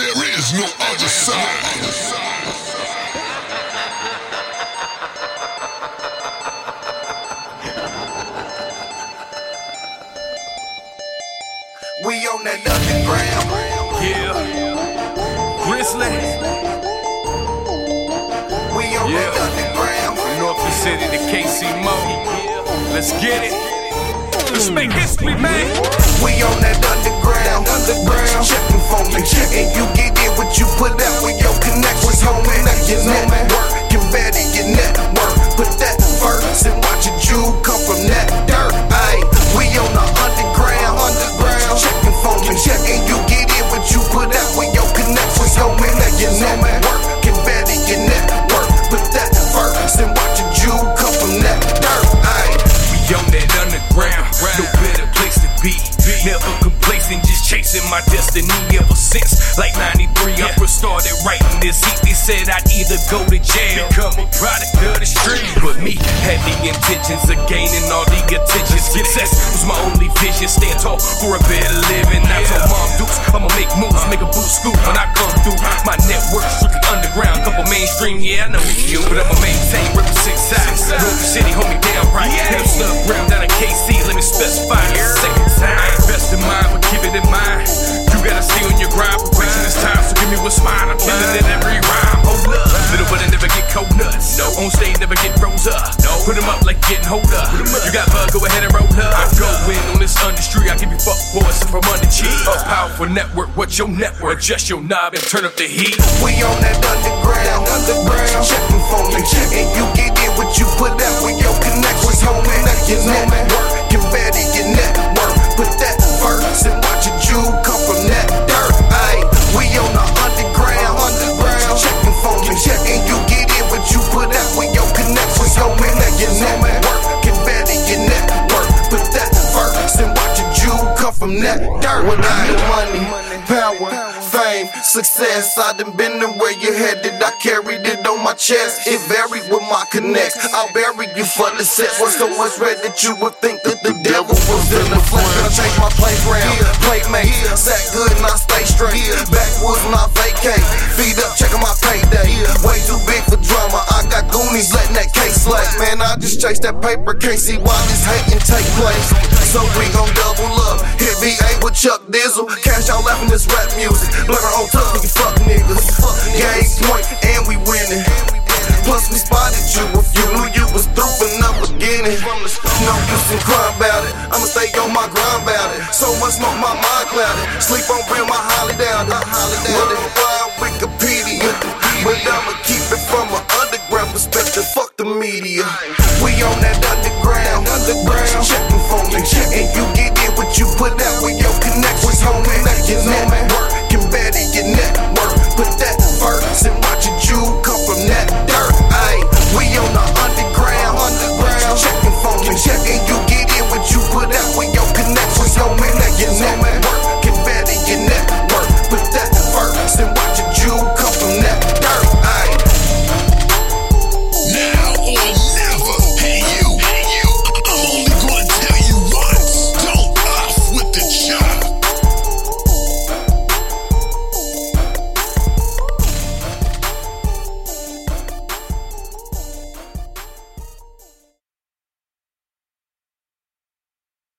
There is no other side. We on that underground. Yeah. Grizzly. We on Yeah. that underground. Norfolk City to KC Mo. Let's get it. Let's make history, man. We on that underground. Underground. Checking for me. And you my destiny ever since. Like 93, I first started writing this heat. They said I'd either go to jail, become a product of the street. But me had the intentions of gaining all the attention. Success was my only vision. Stand tall for a better living. I told mom Dukes, I'ma make moves, make a boost scoop when I come through. My network strictly underground, couple mainstream, yeah, I know you, but I'ma maintain six sides. North City, hold me what's mine. I'm killing it every rhyme. Oh, hold up, little but I never get cold nuts. No, on stage never get rose up. No, put 'em up like getting hold up. You got bug, go ahead and roll up. I go in on this industry, I give you fuck boys from under cheek. A powerful network, what's your network? Adjust your knob and turn up the heat. We on that underground, underground. Checking for me, and you dirt. When I get money, power, fame, success. I done been to where you headed. I carried it on my chest. It varied with my connects. I'll bury you for the set. Was so much red that you would think that the devil was in the flesh. Gonna change my place round. Playmate, sat good and I stay straight. Backwoods and I vacate. Feet up, checking my payday. Way too big for drama. I got goonies letting that case slay. Man, I just chase that paper. Can't see why this hating take place. So we gon' double up. Hit VA with Chucc Dizzle. Cash out laughing this rap music. Blur on top, nigga, fuck niggas. Game point, and we winning. Plus, we spotted you if you knew you was through from the beginning. No use in crying about it. I'ma stay on my grind about it. So much smoke, my mind clouded. Sleep on real, my holly down Not holly down. Worldwide Wikipedia. But I'ma keep it from an underground perspective. Fuck the media.